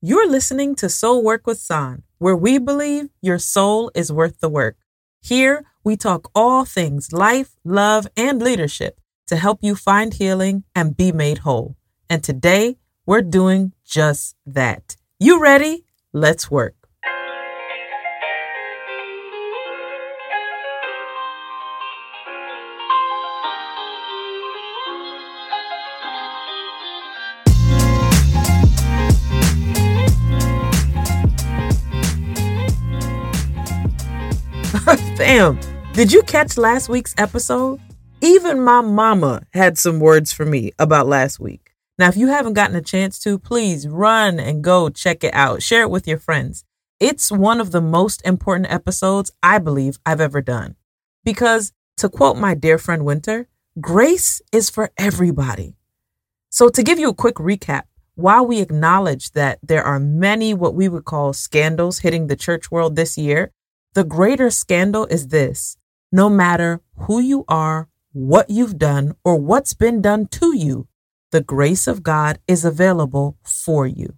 You're listening to Soul Work with Sahn, where we believe your soul is worth the work. Here, we talk all things life, love, and leadership to help you find healing and be made whole. And today, we're doing just that. You ready? Let's work. Fam, did you catch last week's episode? Even my mama had some words for me about last week. Now, if you haven't gotten a chance to, please run and go check it out. Share it with your friends. It's one of the most important episodes I believe I've ever done. Because, to quote my dear friend Winter, grace is for everybody. So, to give you a quick recap, while we acknowledge that there are many what we would call scandals hitting the church world this year, the greater scandal is this no matter who you are, what you've done, or what's been done to you, the grace of God is available for you.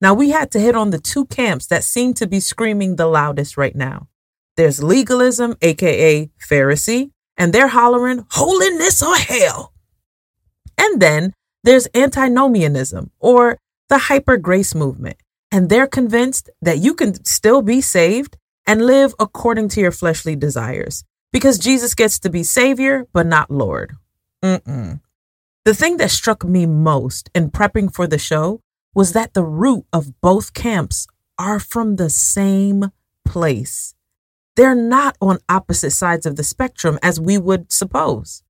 Now, we had to hit on the two camps that seem to be screaming the loudest right now. There's legalism, aka Pharisee, and they're hollering holiness or hell. And then there's antinomianism or the hyper grace movement, and they're convinced that you can still be saved and live according to your fleshly desires because Jesus gets to be Savior, but not Lord. Mm-mm. The thing that struck me most in prepping for the show was that the root of both camps are from the same place. They're not on opposite sides of the spectrum as we would suppose.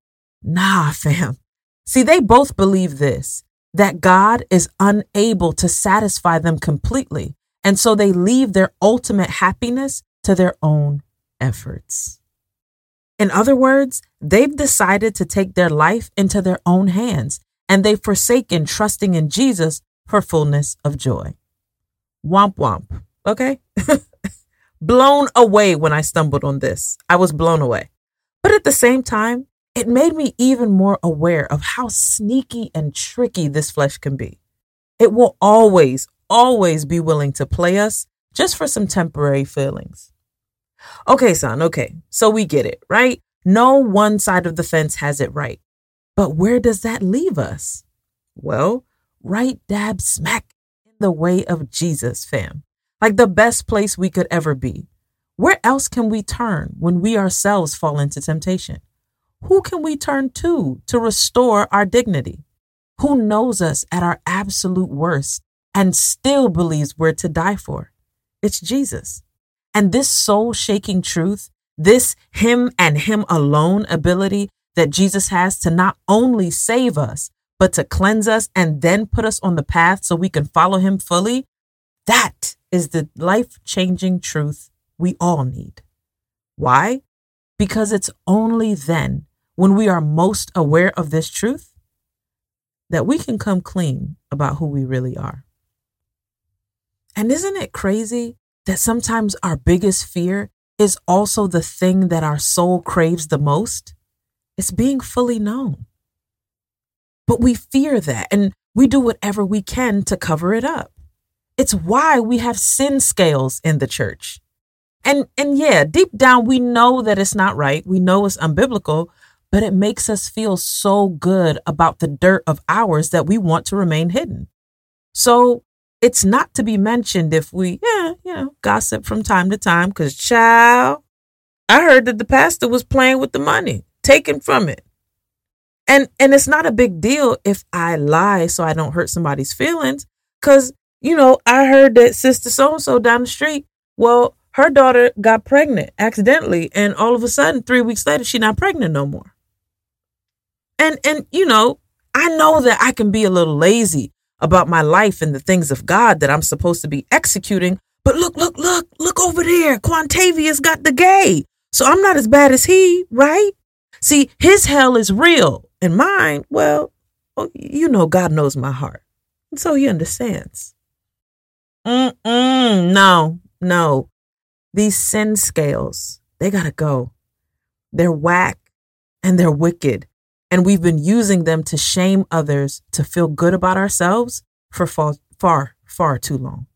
Nah, fam. See, they both believe this that God is unable to satisfy them completely and so they leave their ultimate happiness to their own efforts. In other words, they've decided to take their life into their own hands and they've forsaken trusting in Jesus for fullness of joy. Womp womp. Okay? blown away when I stumbled on this. I was blown away. But at the same time, it made me even more aware of how sneaky and tricky this flesh can be. It will always, always be willing to play us just for some temporary feelings. Okay, son, okay, so we get it, right? No one side of the fence has it right. But where does that leave us? Well, right dab smack in the way of Jesus, fam. Like the best place we could ever be. Where else can we turn when we ourselves fall into temptation? Who can we turn to to restore our dignity? Who knows us at our absolute worst and still believes we're to die for. It's Jesus. And this soul shaking truth, this Him and Him alone ability that Jesus has to not only save us, but to cleanse us and then put us on the path so we can follow Him fully, that is the life changing truth we all need. Why? Because it's only then, when we are most aware of this truth, that we can come clean about who we really are. And isn't it crazy that sometimes our biggest fear is also the thing that our soul craves the most? It's being fully known. But we fear that and we do whatever we can to cover it up. It's why we have sin scales in the church. And and yeah, deep down we know that it's not right. We know it's unbiblical, but it makes us feel so good about the dirt of ours that we want to remain hidden. So it's not to be mentioned if we, yeah, you know, gossip from time to time because, child, I heard that the pastor was playing with the money, taken from it. And and it's not a big deal if I lie so I don't hurt somebody's feelings. Cause, you know, I heard that sister so and so down the street, well, her daughter got pregnant accidentally, and all of a sudden, three weeks later, she's not pregnant no more. And and you know, I know that I can be a little lazy about my life and the things of God that I'm supposed to be executing. But look, look, look, look over there. Quantavious got the gay. So I'm not as bad as he, right? See, his hell is real. And mine, well, oh, you know, God knows my heart. And so he understands. Mm-mm, no, no. These sin scales, they got to go. They're whack and they're wicked and we've been using them to shame others to feel good about ourselves for far, far, far too long.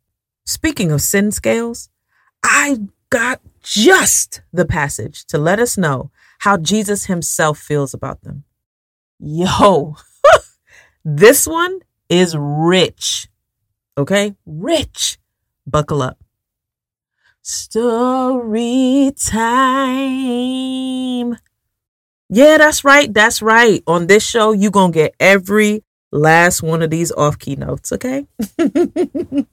Speaking of sin scales, I got just the passage to let us know how Jesus himself feels about them. Yo, this one is rich. Okay? Rich. Buckle up. Story time. Yeah, that's right. That's right. On this show, you're going to get every last one of these off key notes, okay?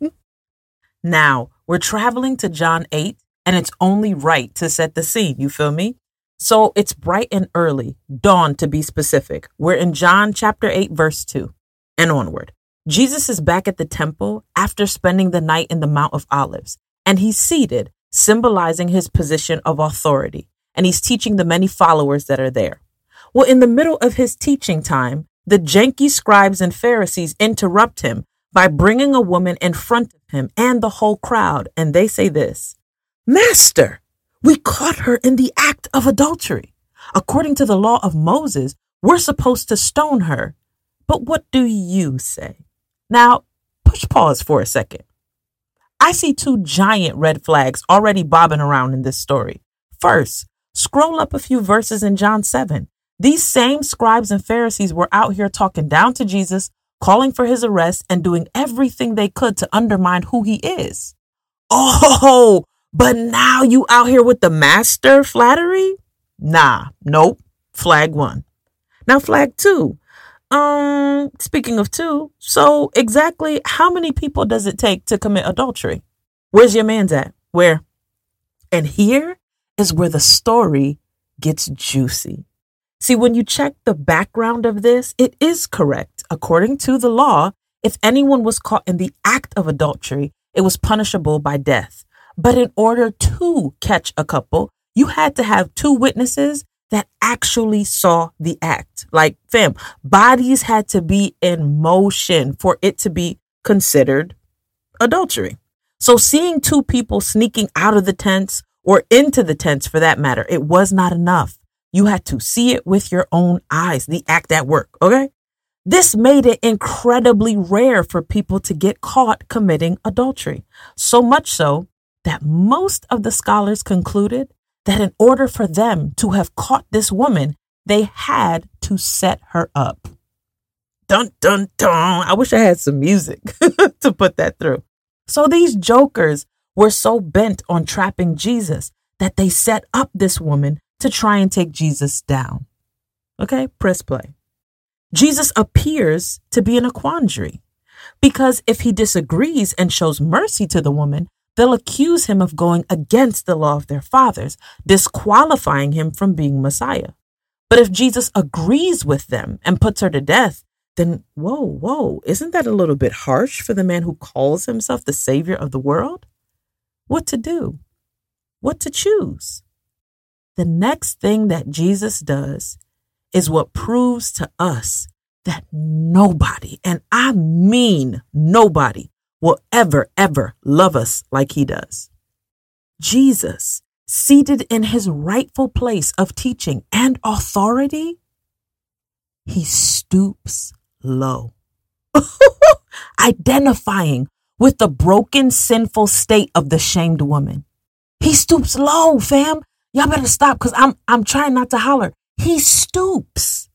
now, we're traveling to John 8, and it's only right to set the scene. You feel me? So it's bright and early, dawn to be specific. We're in John chapter 8, verse 2 and onward. Jesus is back at the temple after spending the night in the Mount of Olives and he's seated, symbolizing his position of authority, and he's teaching the many followers that are there. Well, in the middle of his teaching time, the janky scribes and Pharisees interrupt him by bringing a woman in front of him and the whole crowd, and they say this Master, we caught her in the act of adultery. According to the law of Moses, we're supposed to stone her. But what do you say? Now, push pause for a second. I see two giant red flags already bobbing around in this story. First, scroll up a few verses in John 7. These same scribes and Pharisees were out here talking down to Jesus, calling for his arrest, and doing everything they could to undermine who he is. Oh, but now you out here with the master flattery? Nah, nope. Flag one. Now, flag two. Um, speaking of two, so exactly how many people does it take to commit adultery? Where's your man's at? Where? And here is where the story gets juicy. See, when you check the background of this, it is correct. According to the law, if anyone was caught in the act of adultery, it was punishable by death. But in order to catch a couple, you had to have two witnesses that actually saw the act. Like, fam, bodies had to be in motion for it to be considered adultery. So, seeing two people sneaking out of the tents or into the tents for that matter, it was not enough. You had to see it with your own eyes, the act at work. Okay. This made it incredibly rare for people to get caught committing adultery. So much so that most of the scholars concluded that in order for them to have caught this woman, they had to set her up. Dun, dun, dun. I wish I had some music to put that through. So these jokers were so bent on trapping Jesus that they set up this woman to try and take Jesus down. Okay, press play. Jesus appears to be in a quandary because if he disagrees and shows mercy to the woman, they'll accuse him of going against the law of their fathers, disqualifying him from being Messiah. But if Jesus agrees with them and puts her to death, then whoa, whoa, isn't that a little bit harsh for the man who calls himself the savior of the world? What to do? What to choose? The next thing that Jesus does is what proves to us that nobody, and I mean nobody, will ever, ever love us like he does. Jesus, seated in his rightful place of teaching and authority, he stoops low, identifying with the broken, sinful state of the shamed woman. He stoops low, fam. Y'all better stop because I'm I'm trying not to holler. He stoops.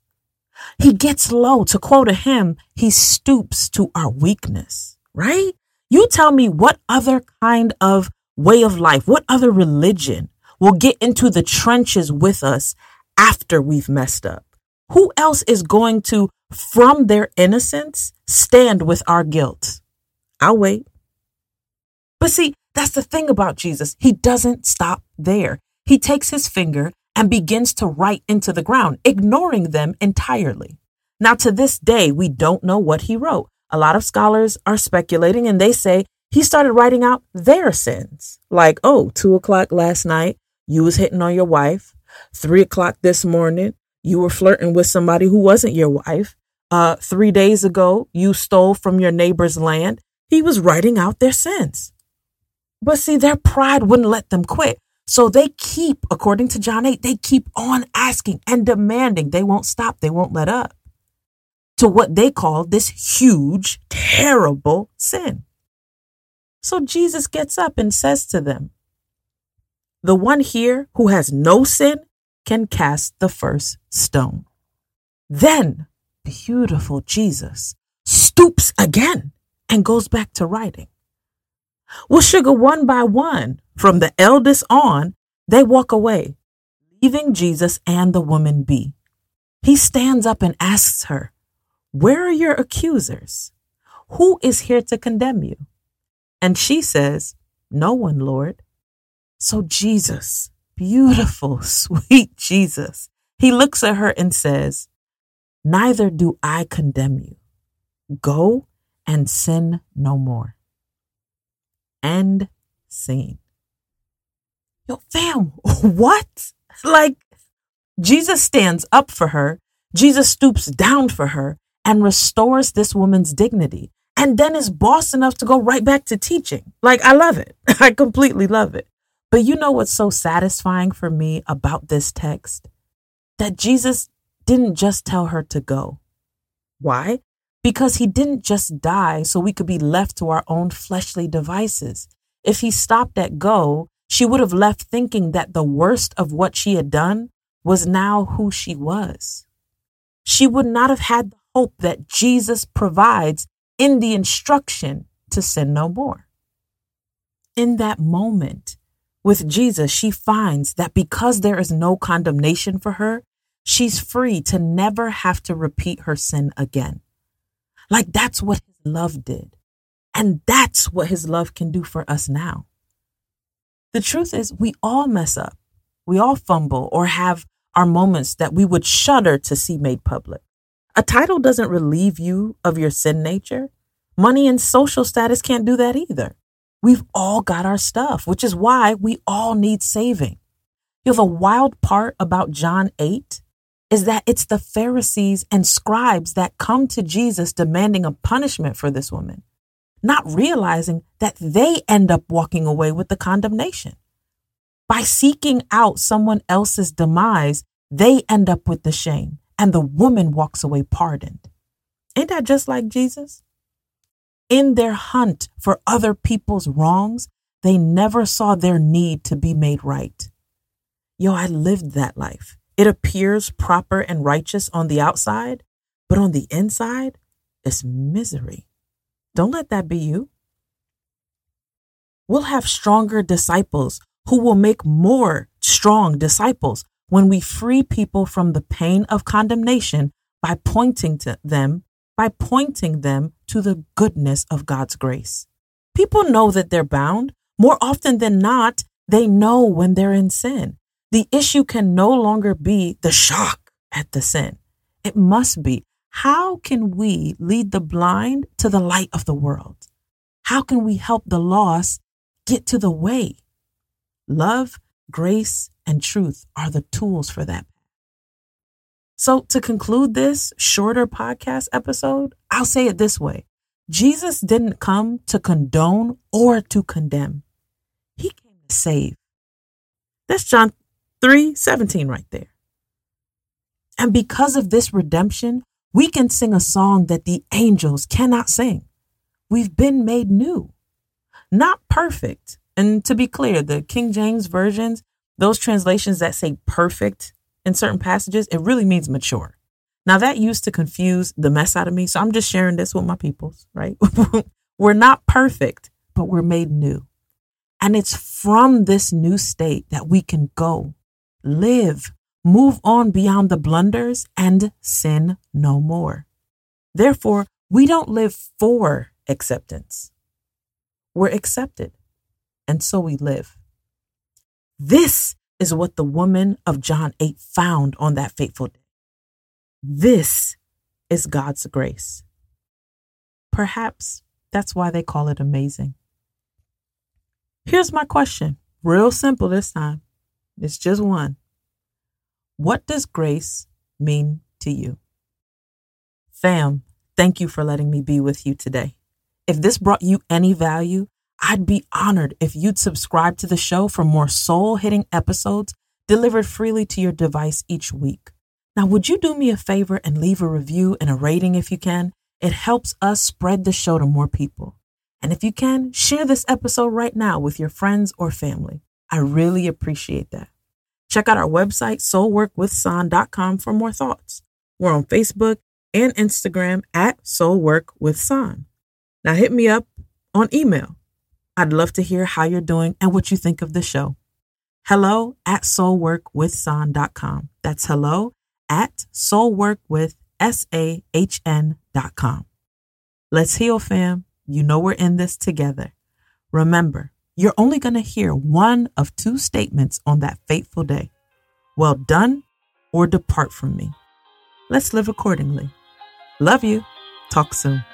He gets low. To quote a hymn, he stoops to our weakness, right? You tell me what other kind of way of life, what other religion will get into the trenches with us after we've messed up? Who else is going to, from their innocence, stand with our guilt? I'll wait. But see, that's the thing about Jesus. He doesn't stop there. He takes his finger and begins to write into the ground, ignoring them entirely. Now, to this day, we don't know what he wrote. A lot of scholars are speculating and they say he started writing out their sins. Like, oh, two o'clock last night, you was hitting on your wife. Three o'clock this morning, you were flirting with somebody who wasn't your wife. Uh, three days ago, you stole from your neighbor's land. He was writing out their sins. But see, their pride wouldn't let them quit. So they keep, according to John 8, they keep on asking and demanding. They won't stop. They won't let up to what they call this huge, terrible sin. So Jesus gets up and says to them, The one here who has no sin can cast the first stone. Then, beautiful Jesus stoops again and goes back to writing. Well, sugar, one by one, from the eldest on, they walk away, leaving Jesus and the woman be. He stands up and asks her, Where are your accusers? Who is here to condemn you? And she says, No one, Lord. So Jesus, beautiful, sweet Jesus, he looks at her and says, Neither do I condemn you. Go and sin no more. End scene. Yo, fam, what? Like, Jesus stands up for her, Jesus stoops down for her and restores this woman's dignity, and then is boss enough to go right back to teaching. Like, I love it. I completely love it. But you know what's so satisfying for me about this text? That Jesus didn't just tell her to go. Why? Because he didn't just die so we could be left to our own fleshly devices. If he stopped at go, she would have left thinking that the worst of what she had done was now who she was. She would not have had the hope that Jesus provides in the instruction to sin no more. In that moment, with Jesus, she finds that because there is no condemnation for her, she's free to never have to repeat her sin again. Like that's what his love did. And that's what his love can do for us now. The truth is, we all mess up. We all fumble or have our moments that we would shudder to see made public. A title doesn't relieve you of your sin nature. Money and social status can't do that either. We've all got our stuff, which is why we all need saving. You know, the wild part about John 8 is that it's the Pharisees and scribes that come to Jesus demanding a punishment for this woman, not realizing that they end up walking away with the condemnation. By seeking out someone else's demise, they end up with the shame, and the woman walks away pardoned. Ain't that just like Jesus? In their hunt for other people's wrongs, they never saw their need to be made right. Yo, I lived that life. It appears proper and righteous on the outside, but on the inside, it's misery. Don't let that be you. We'll have stronger disciples who will make more strong disciples when we free people from the pain of condemnation by pointing to them by pointing them to the goodness of God's grace. People know that they're bound. More often than not, they know when they're in sin. The issue can no longer be the shock at the sin. It must be how can we lead the blind to the light of the world? How can we help the lost get to the way? Love, grace, and truth are the tools for that. So, to conclude this shorter podcast episode, I'll say it this way Jesus didn't come to condone or to condemn, He came to save. That's John 3 17 right there. And because of this redemption, we can sing a song that the angels cannot sing. We've been made new, not perfect. And to be clear, the King James versions, those translations that say perfect in certain passages, it really means mature. Now, that used to confuse the mess out of me. So I'm just sharing this with my peoples, right? we're not perfect, but we're made new. And it's from this new state that we can go, live, move on beyond the blunders, and sin no more. Therefore, we don't live for acceptance. We're accepted, and so we live. This is what the woman of John 8 found on that fateful day. This is God's grace. Perhaps that's why they call it amazing. Here's my question, real simple this time. It's just one. What does grace mean to you? Fam, thank you for letting me be with you today. If this brought you any value, I'd be honored if you'd subscribe to the show for more soul hitting episodes delivered freely to your device each week. Now, would you do me a favor and leave a review and a rating if you can? It helps us spread the show to more people. And if you can, share this episode right now with your friends or family. I really appreciate that. Check out our website, soulworkwithsahn.com, for more thoughts. We're on Facebook and Instagram at soulworkwithsahn. Now hit me up on email. I'd love to hear how you're doing and what you think of the show. Hello at soulworkwithsahn.com. That's hello at soulworkwithsahn.com. Let's heal, fam. You know we're in this together. Remember, you're only going to hear one of two statements on that fateful day. Well done or depart from me. Let's live accordingly. Love you. Talk soon.